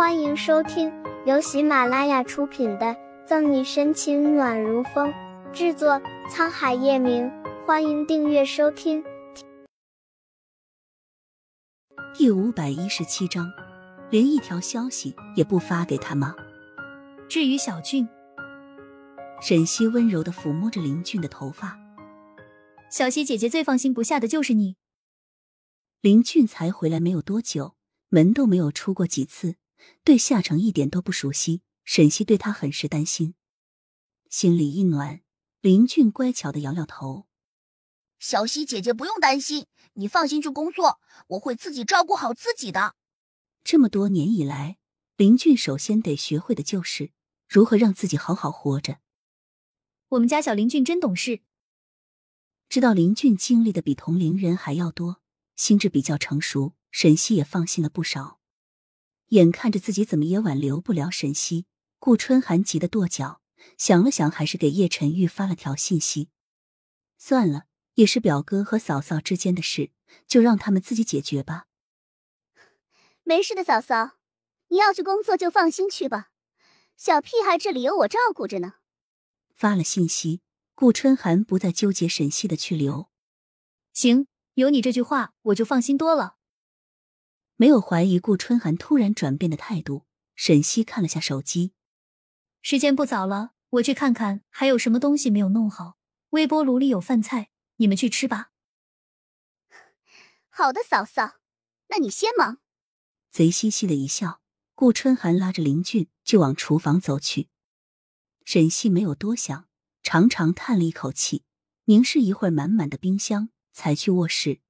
欢迎收听由喜马拉雅出品的《赠你深情暖如风》，制作沧海夜明。欢迎订阅收听。第五百一十七章，连一条消息也不发给他吗？至于小俊，沈西温柔的抚摸着林俊的头发。小西姐姐最放心不下的就是你。林俊才回来没有多久，门都没有出过几次。对夏城一点都不熟悉，沈西对他很是担心，心里一暖。林俊乖巧的摇摇头：“小西姐姐不用担心，你放心去工作，我会自己照顾好自己的。”这么多年以来，林俊首先得学会的就是如何让自己好好活着。我们家小林俊真懂事，知道林俊经历的比同龄人还要多，心智比较成熟，沈西也放心了不少。眼看着自己怎么也挽留不了沈西，顾春寒急得跺脚，想了想，还是给叶晨玉发了条信息：“算了，也是表哥和嫂嫂之间的事，就让他们自己解决吧。”没事的，嫂嫂，你要去工作就放心去吧，小屁孩这里有我照顾着呢。发了信息，顾春寒不再纠结沈西的去留。行，有你这句话，我就放心多了。没有怀疑顾春寒突然转变的态度，沈西看了下手机，时间不早了，我去看看还有什么东西没有弄好。微波炉里有饭菜，你们去吃吧。好的，嫂嫂，那你先忙。贼兮兮的一笑，顾春寒拉着林俊就往厨房走去。沈西没有多想，长长叹了一口气，凝视一会儿满满的冰箱，才去卧室。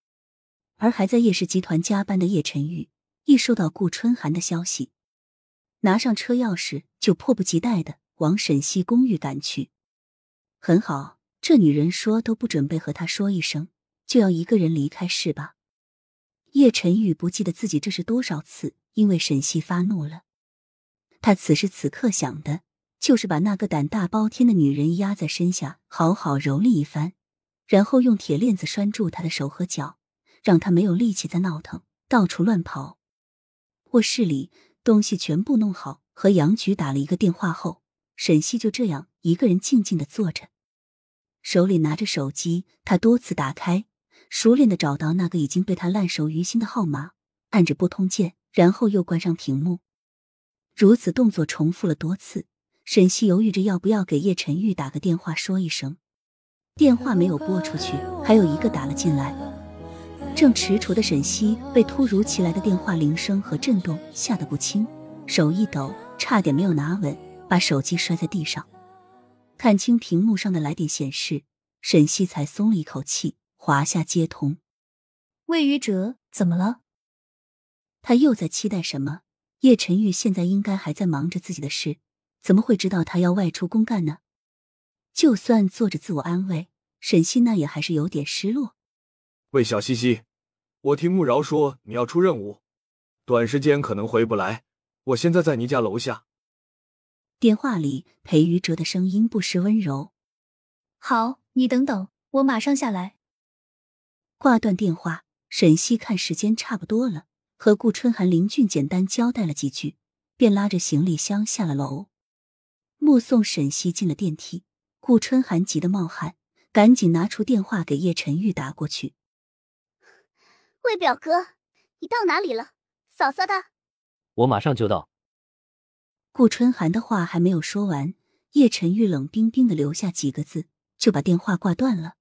而还在叶氏集团加班的叶晨玉，一收到顾春寒的消息，拿上车钥匙就迫不及待的往沈西公寓赶去。很好，这女人说都不准备和他说一声，就要一个人离开是吧？叶晨玉不记得自己这是多少次因为沈西发怒了。他此时此刻想的就是把那个胆大包天的女人压在身下，好好蹂躏一番，然后用铁链子拴住她的手和脚。让他没有力气再闹腾，到处乱跑。卧室里东西全部弄好，和杨局打了一个电话后，沈西就这样一个人静静的坐着，手里拿着手机。他多次打开，熟练的找到那个已经被他烂熟于心的号码，按着拨通键，然后又关上屏幕。如此动作重复了多次，沈西犹豫着要不要给叶晨玉打个电话说一声。电话没有拨出去，还有一个打了进来。正踟蹰的沈西被突如其来的电话铃声和震动吓得不轻，手一抖，差点没有拿稳，把手机摔在地上。看清屏幕上的来电显示，沈西才松了一口气，滑下接通。魏于哲，怎么了？他又在期待什么？叶晨玉现在应该还在忙着自己的事，怎么会知道他要外出公干呢？就算做着自我安慰，沈西那也还是有点失落。喂，小西西，我听慕饶说你要出任务，短时间可能回不来。我现在在你家楼下。电话里，裴于哲的声音不失温柔。好，你等等，我马上下来。挂断电话，沈西看时间差不多了，和顾春寒、林俊简单交代了几句，便拉着行李箱下了楼。目送沈西进了电梯，顾春寒急得冒汗，赶紧拿出电话给叶晨玉打过去。魏表哥，你到哪里了？嫂嫂的，我马上就到。顾春寒的话还没有说完，叶晨玉冷冰冰的留下几个字，就把电话挂断了。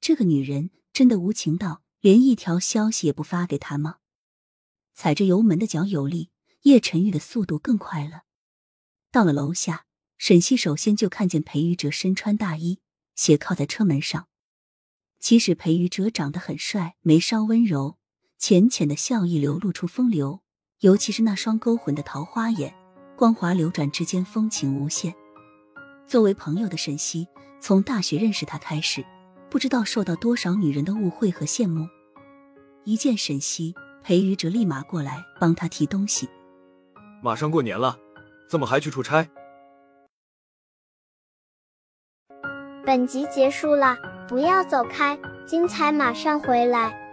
这个女人真的无情到连一条消息也不发给他吗？踩着油门的脚有力，叶晨玉的速度更快了。到了楼下，沈西首先就看见裴玉哲身穿大衣，斜靠在车门上。其实裴宇哲长得很帅，眉梢温柔，浅浅的笑意流露出风流，尤其是那双勾魂的桃花眼，光华流转之间风情无限。作为朋友的沈西，从大学认识他开始，不知道受到多少女人的误会和羡慕。一见沈西，裴宇哲立马过来帮他提东西。马上过年了，怎么还去出差？本集结束了。不要走开，精彩马上回来。